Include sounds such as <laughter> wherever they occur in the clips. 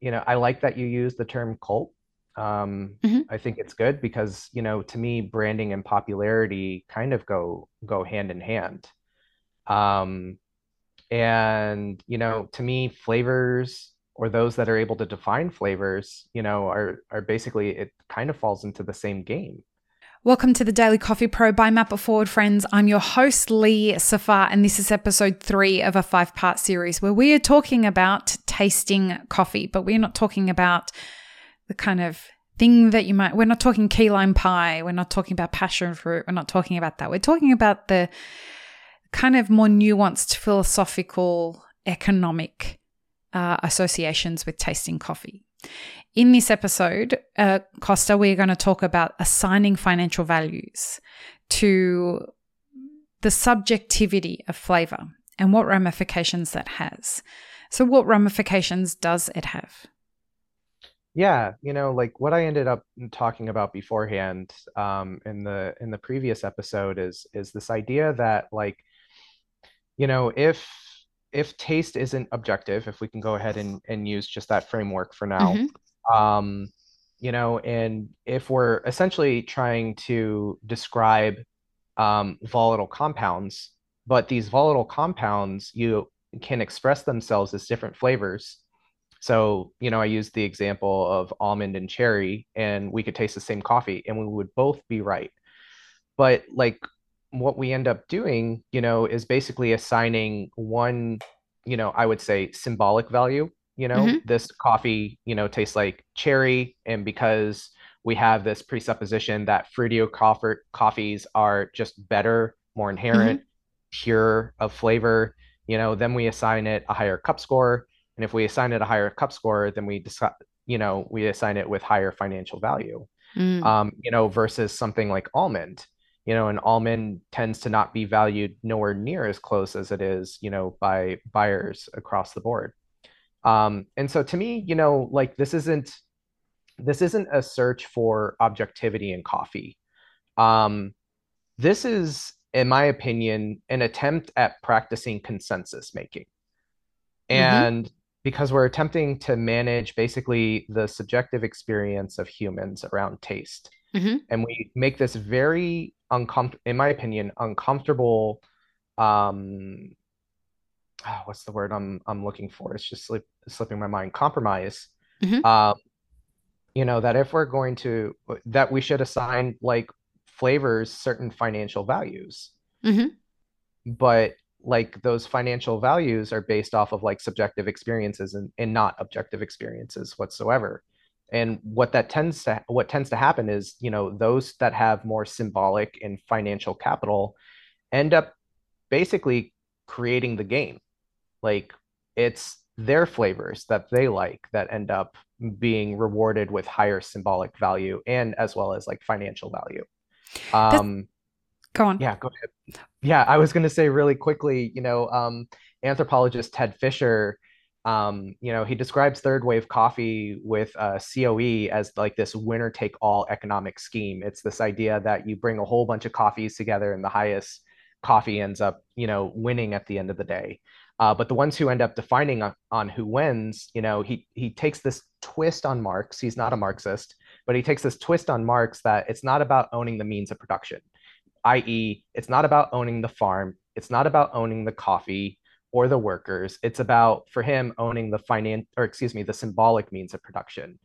you know, I like that you use the term cult. Um, Mhm. I think it's good because, you know, to me, branding and popularity kind of go go hand in hand. Um, and, you know, to me, flavors or those that are able to define flavors, you know, are are basically it kind of falls into the same game. Welcome to the Daily Coffee Pro by Map It Forward, friends. I'm your host, Lee Safar, and this is episode three of a five part series where we are talking about tasting coffee, but we're not talking about the kind of thing that you might, we're not talking key lime pie, we're not talking about passion fruit, we're not talking about that. We're talking about the kind of more nuanced philosophical, economic uh, associations with tasting coffee. In this episode, uh, Kosta, we're going to talk about assigning financial values to the subjectivity of flavor and what ramifications that has. So, what ramifications does it have? Yeah, you know, like what I ended up talking about beforehand, um, in the in the previous episode is is this idea that like, you know, if if taste isn't objective, if we can go ahead and and use just that framework for now, hmm um, you know, and if we're essentially trying to describe um, volatile compounds, but these volatile compounds you can express themselves as different flavors so, you know, I used the example of almond and cherry, and we could taste the same coffee and we would both be right. But like what we end up doing, you know, is basically assigning one, you know, I would say symbolic value. You know, hmm this coffee, you know, tastes like cherry, and because we have this presupposition that fruitier coffee coffees are just better, more inherent, hmm pure of flavor, you know, then we assign it a higher cup score and if we assign it a higher cup score, then we decide, you know, we assign it with higher financial value. Mm. Um, you know, versus something like almond. You know, an almond tends to not be valued nowhere near as close as it is, you know, by buyers across the board. Um, and so to me, you know, like this isn't this isn't a search for objectivity in coffee. Um, this is, in my opinion, an attempt at practicing consensus making. hmm And because we're attempting to manage basically the subjective experience of humans around taste. hmm And we make this very uncomfortable, in my opinion, uncomfortable. Um, oh, what's the word I'm I'm looking for? It's just slip, slipping my mind. Compromise. hmm Um, you know, that if we're going to, that we should assign like flavors certain financial values hmm but like those financial values are based off of like subjective experiences and, and not objective experiences whatsoever and what that tends to what tends to happen is you know those that have more symbolic and financial capital end up basically creating the game. Like it's their flavors that they like that end up being rewarded with higher symbolic value and as well as like financial value. Um go on. yeah go ahead. Yeah, I was going to say really quickly, you know, um, anthropologist Ted Fischer, um, you know, he describes third wave coffee with uh, COE as like this winner take all economic scheme. It's this idea that you bring a whole bunch of coffees together and the highest coffee ends up, you know, winning at the end of the day. Uh, but the ones who end up defining on, on who wins, you know, he he takes this twist on Marx. He's not a Marxist, but he takes this twist on Marx that it's not about owning the means of production i.e., it's not about owning the farm, it's not about owning the coffee or the workers. It's about, for him, owning the finance, or excuse me, the symbolic means of production,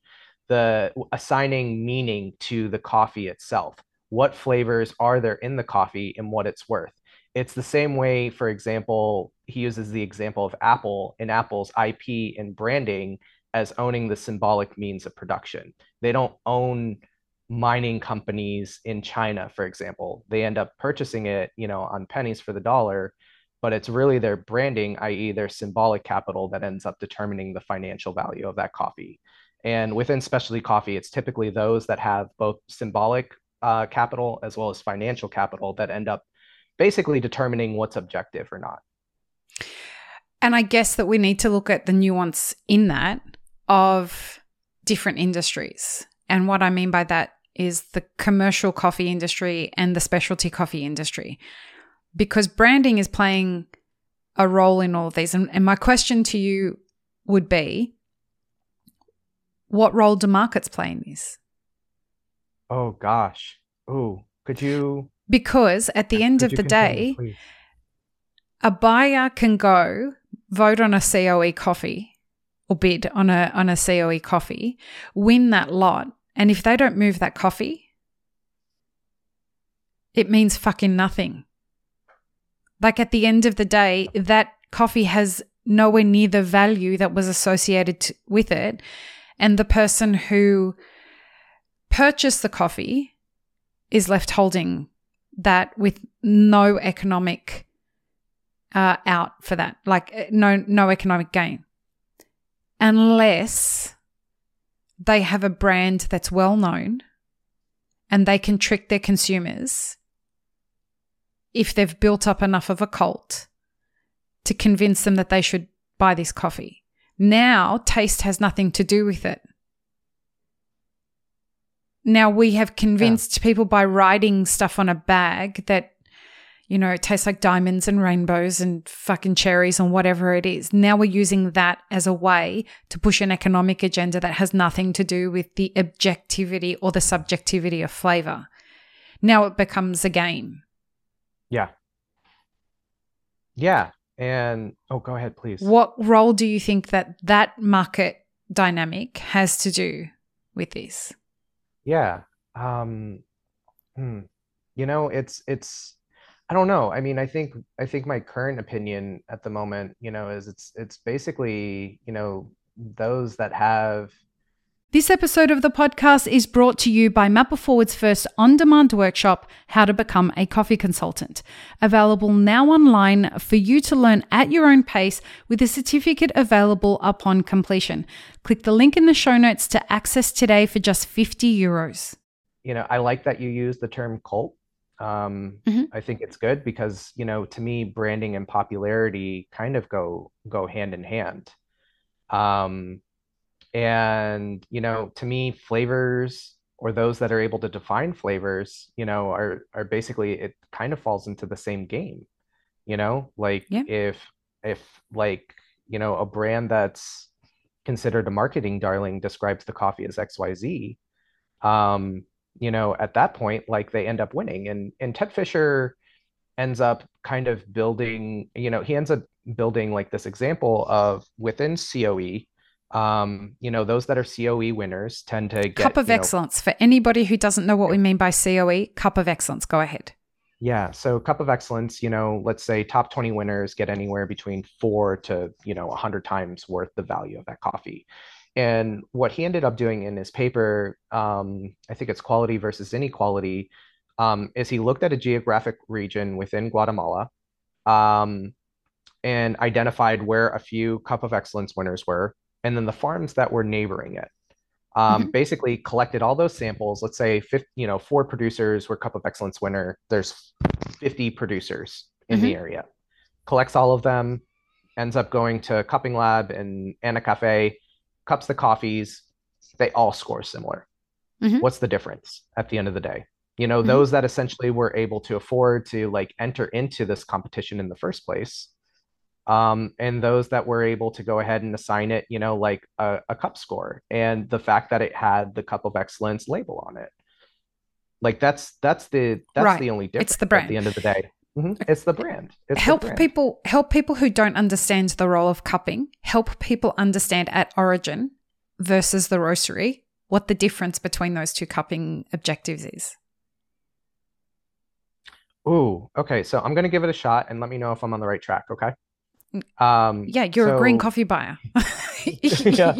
the assigning meaning to the coffee itself. What flavors are there in the coffee and what it's worth? It's the same way, for example, he uses the example of Apple and Apple's IP and branding as owning the symbolic means of production. They don't own mining companies in China, for example. They end up purchasing it, you know, on pennies for the dollar, but it's really their branding, i.e., their symbolic capital, that ends up determining the financial value of that coffee. And within specialty coffee, it's typically those that have both symbolic uh, capital as well as financial capital that end up basically determining what's objective or not. And I guess that we need to look at the nuance in that of different industries. And what I mean by that is the commercial coffee industry and the specialty coffee industry, because branding is playing a role in all of these. And, and my question to you would be What role do markets play in this? Oh gosh. Oh, could you? Because at the end of the day, a buyer can go vote on a COE coffee or bid on a on a COE coffee, win that lot, and if they don't move that coffee, it means fucking nothing. Like at the end of the day, that coffee has nowhere near the value that was associated with it, and the person who purchased the coffee is left holding that with no economic uh, out for that, like uh, no no economic gain, unless they have a brand that's well known and they can trick their consumers if they've built up enough of a cult to convince them that they should buy this coffee. Now, taste has nothing to do with it. Now, we have convinced people by writing stuff on a bag that, you know, it tastes like diamonds and rainbows and fucking cherries and whatever it is. Now we're using that as a way to push an economic agenda that has nothing to do with the objectivity or the subjectivity of flavor. Now it becomes a game. Yeah. Yeah. And oh, go ahead, please. What role do you think that that market dynamic has to do with this? Yeah. Um, hmm. You know, it's it's I don't know. I mean, I think I think my current opinion at the moment, you know, is it's it's basically, you know, those that have This episode of the podcast is brought to you by Map It Forward's first on demand workshop, How to Become a Coffee Consultant. Available now online for you to learn at your own pace with a certificate available upon completion. Click the link in the show notes to access today for just 50 euros. you know, I like that you use the term cult. Um, Mhm. I think it's good because, you know, to me, branding and popularity kind of go go hand in hand. Um, and, you know, to me, flavors or those that are able to define flavors, you know, are are basically it kind of falls into the same game. You know, like Yeah. if if like, you know, a brand that's considered a marketing darling describes the coffee as XYZ, um, you know, at that point, like they end up winning. And and Ted Fischer ends up kind of building, you know, he ends up building like this example of within COE, um, you know, those that are COE winners tend to get, Cup of you know, excellence. For anybody who doesn't know what we mean by COE, cup of excellence. Go ahead. Yeah, so Cup of Excellence, you know, let's say top 20 winners get anywhere between four to, you know, 100 times worth the value of that coffee. And what he ended up doing in his paper, um, I think it's Quality versus Inequality, um, is he looked at a geographic region within Guatemala, um, and identified where a few Cup of Excellence winners were, and then the farms that were neighboring it. Um, Mhm. basically collected all those samples. Let's say, 50, you know, four producers were Cup of Excellence winner. There's 50 producers in the area. Collects all of them, ends up going to Cupping Lab and Anacafe, cups the coffees. They all score similar. Mhm. What's the difference at the end of the day? You know, Mhm. those that essentially were able to afford to like enter into this competition in the first place, um, and those that were able to go ahead and assign it, you know, like a, a cup score, and the fact that it had the Cup of Excellence label on it. Like that's that's the that's Right. the only difference It's the brand. at the end of the day. Mhm. It's the brand. It's the help brand. people help people who don't understand the role of cupping help people understand at origin versus the roastery what the difference between those two cupping objectives is Ooh, okay. So I'm gonna give it a shot and let me know if I'm on the right track, okay? Um, yeah you're a green coffee buyer <laughs> Yeah.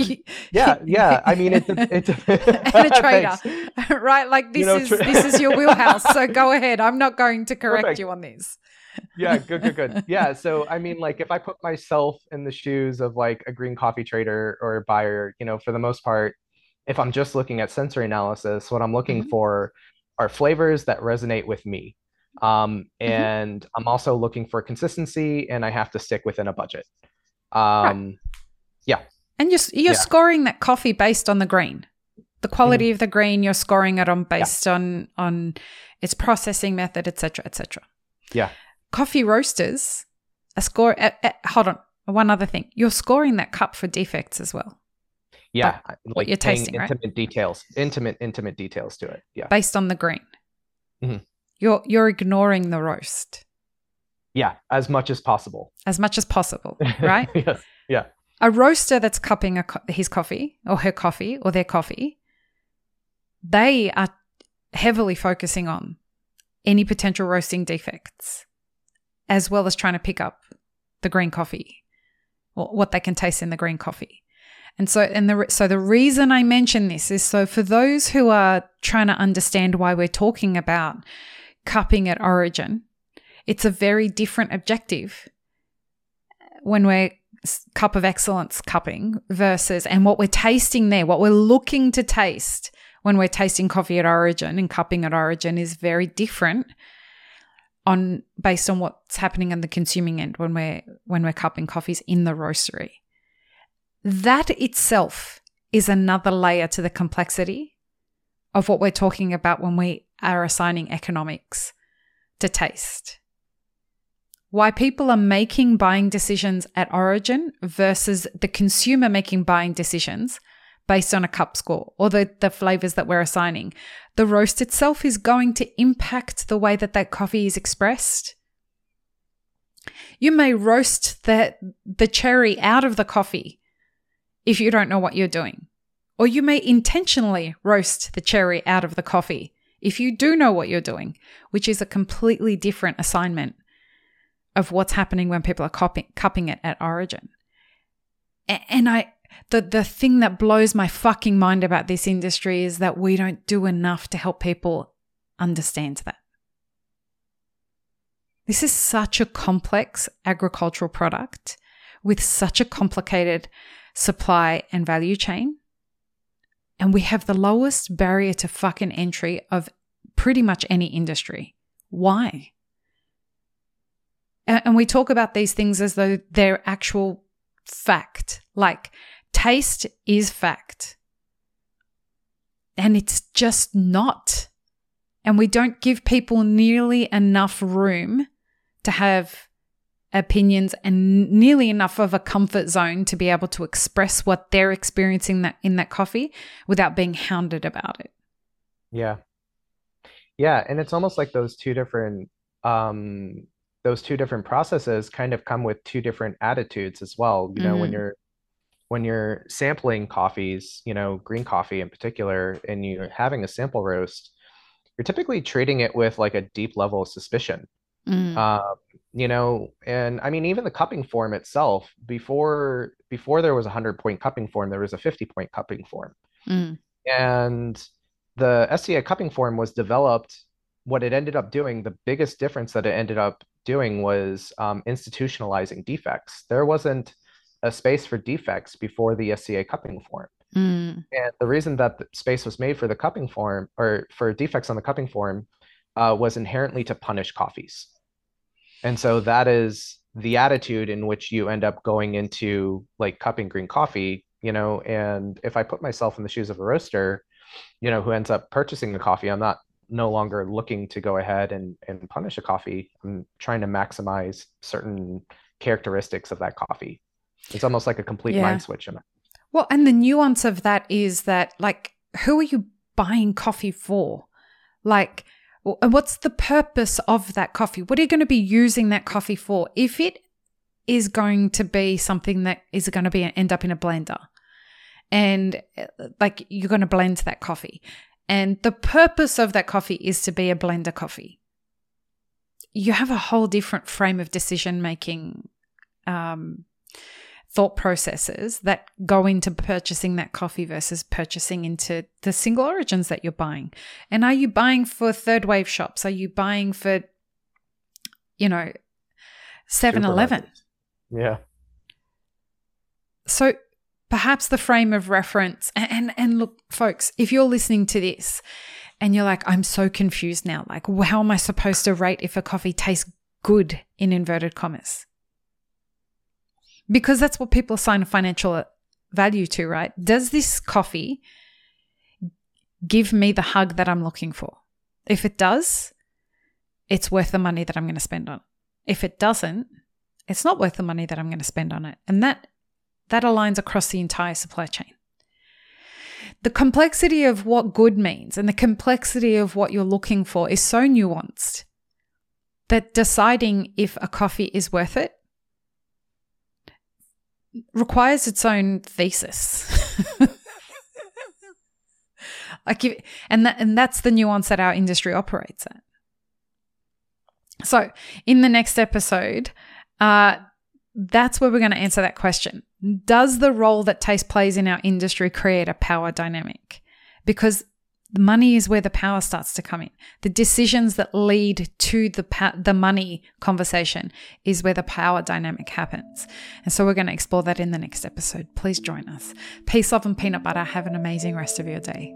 Yeah, <laughs> yeah. I mean, it's it, <laughs> and a trader right like this You know, is tra- this is your wheelhouse so go ahead i'm not going to correct Perfect. you on this Yeah, good, good, good. Yeah, so I mean, like, if I put myself in the shoes of like a green coffee trader or a buyer, you know, for the most part, if I'm just looking at sensory analysis, what I'm looking Mhm. for are flavors that resonate with me. Um, Mhm. and I'm also looking for consistency, and I have to stick within a budget. Um, yeah. and you're, you're Yeah. scoring that coffee based on the green the quality of the green you're scoring it on based on on its processing method etc etc Yeah. coffee roasters a score uh, uh, hold on one other thing you're scoring that cup for defects as well Yeah, what like you're tasting, right? intimate details, intimate, intimate details to it. Yeah, based on the green. Mhm. You're you're ignoring the roast yeah, as much as possible. as much as possible, <laughs> right? yes. Yeah. a roaster that's cupping a co- his coffee or her coffee or their coffee, they are heavily focusing on any potential roasting defects, as well as trying to pick up the green coffee or what they can taste in the green coffee. And so, and the so the reason I mention this is so for those who are trying to understand why we're talking about cupping at origin, it's a very different objective when we're cup of excellence cupping versus and what we're tasting there, what we're looking to taste when we're tasting coffee at origin and cupping at origin is very different on based on what's happening on the consuming end when we're when we're cupping coffees in the roastery. That itself is another layer to the complexity of what we're talking about when we are assigning economics to taste why people are making buying decisions at origin versus the consumer making buying decisions based on a cup score or the, the flavors that we're assigning. The roast itself is going to impact the way that that coffee is expressed. You may roast the, the cherry out of the coffee if you don't know what you're doing. Or you may intentionally roast the cherry out of the coffee if you do know what you're doing, which is a completely different assignment of what's happening when people are cupping, cupping it at origin. And I, the, the thing that blows my fucking mind about this industry is that we don't do enough to help people understand that. This is such a complex agricultural product with such a complicated supply and value chain. And we have the lowest barrier to fucking entry of pretty much any industry. Why? And we talk about these things as though they're actual fact. Like, taste is fact. And it's just not. And we don't give people nearly enough room to have opinions and nearly enough of a comfort zone to be able to express what they're experiencing that in that coffee without being hounded about it. Yeah. Yeah, and it's almost like those two different um those two different processes kind of come with two different attitudes as well. You know, when Mhm. you're when you're sampling coffees, you know, green coffee in particular, and you're having a sample roast, you're typically treating it with like a deep level of suspicion. Mm. Um, you know, and I mean, even the cupping form itself, before before there was a 100 point cupping form, there was a 50 point cupping form. Mm. And the SCA cupping form was developed. What it ended up doing, the biggest difference that it ended up doing was um, institutionalizing defects. There wasn't a space for defects before the SCA cupping form. Mm. And the reason that the space was made for the cupping form or for defects on the cupping form uh, was inherently to punish coffees. And so that is the attitude in which you end up going into like cupping green coffee, you know, and if I put myself in the shoes of a roaster, you know, who ends up purchasing the coffee, I'm not no longer looking to go ahead and, and punish a coffee. I'm trying to maximize certain characteristics of that coffee. It's almost like a complete Yeah. mind switch. in it. Well, and the nuance of that is that, like, who are you buying coffee for? Like, and what's the purpose of that coffee? What are you going to be using that coffee for? If it is going to be something that is going to be end up in a blender, and uh, like you're going to blend that coffee, and the purpose of that coffee is to be a blender coffee, you have a whole different frame of decision making. Um, thought processes that go into purchasing that coffee versus purchasing into the single origins that you're buying. And are you buying for third wave shops? Are you buying for, you know, 7 Eleven? Yeah. So perhaps the frame of reference, and, and, and look, folks, if you're listening to this and you're like, I'm so confused now, like, how am I supposed to rate if a coffee tastes good in inverted commas? Because that's what people assign a financial uh, value to, right? Does this coffee give me the hug that I'm looking for? If it does, it's worth the money that I'm going to spend on. If it doesn't, it's not worth the money that I'm going to spend on it. And that that aligns across the entire supply chain. the complexity of what good means and the complexity of what you're looking for is so nuanced that deciding if a coffee is worth it requires its own thesis. <laughs> like and that, and that's the nuance that our industry operates at. So, in the next episode, uh, that's where we're going to answer that question. Does the role that taste plays in our industry create a power dynamic? Because the money is where the power starts to come in. The decisions that lead to the pa- the money conversation is where the power dynamic happens. And so we're going to explore that in the next episode. Please join us. Peace, love, and peanut butter. Have an amazing rest of your day.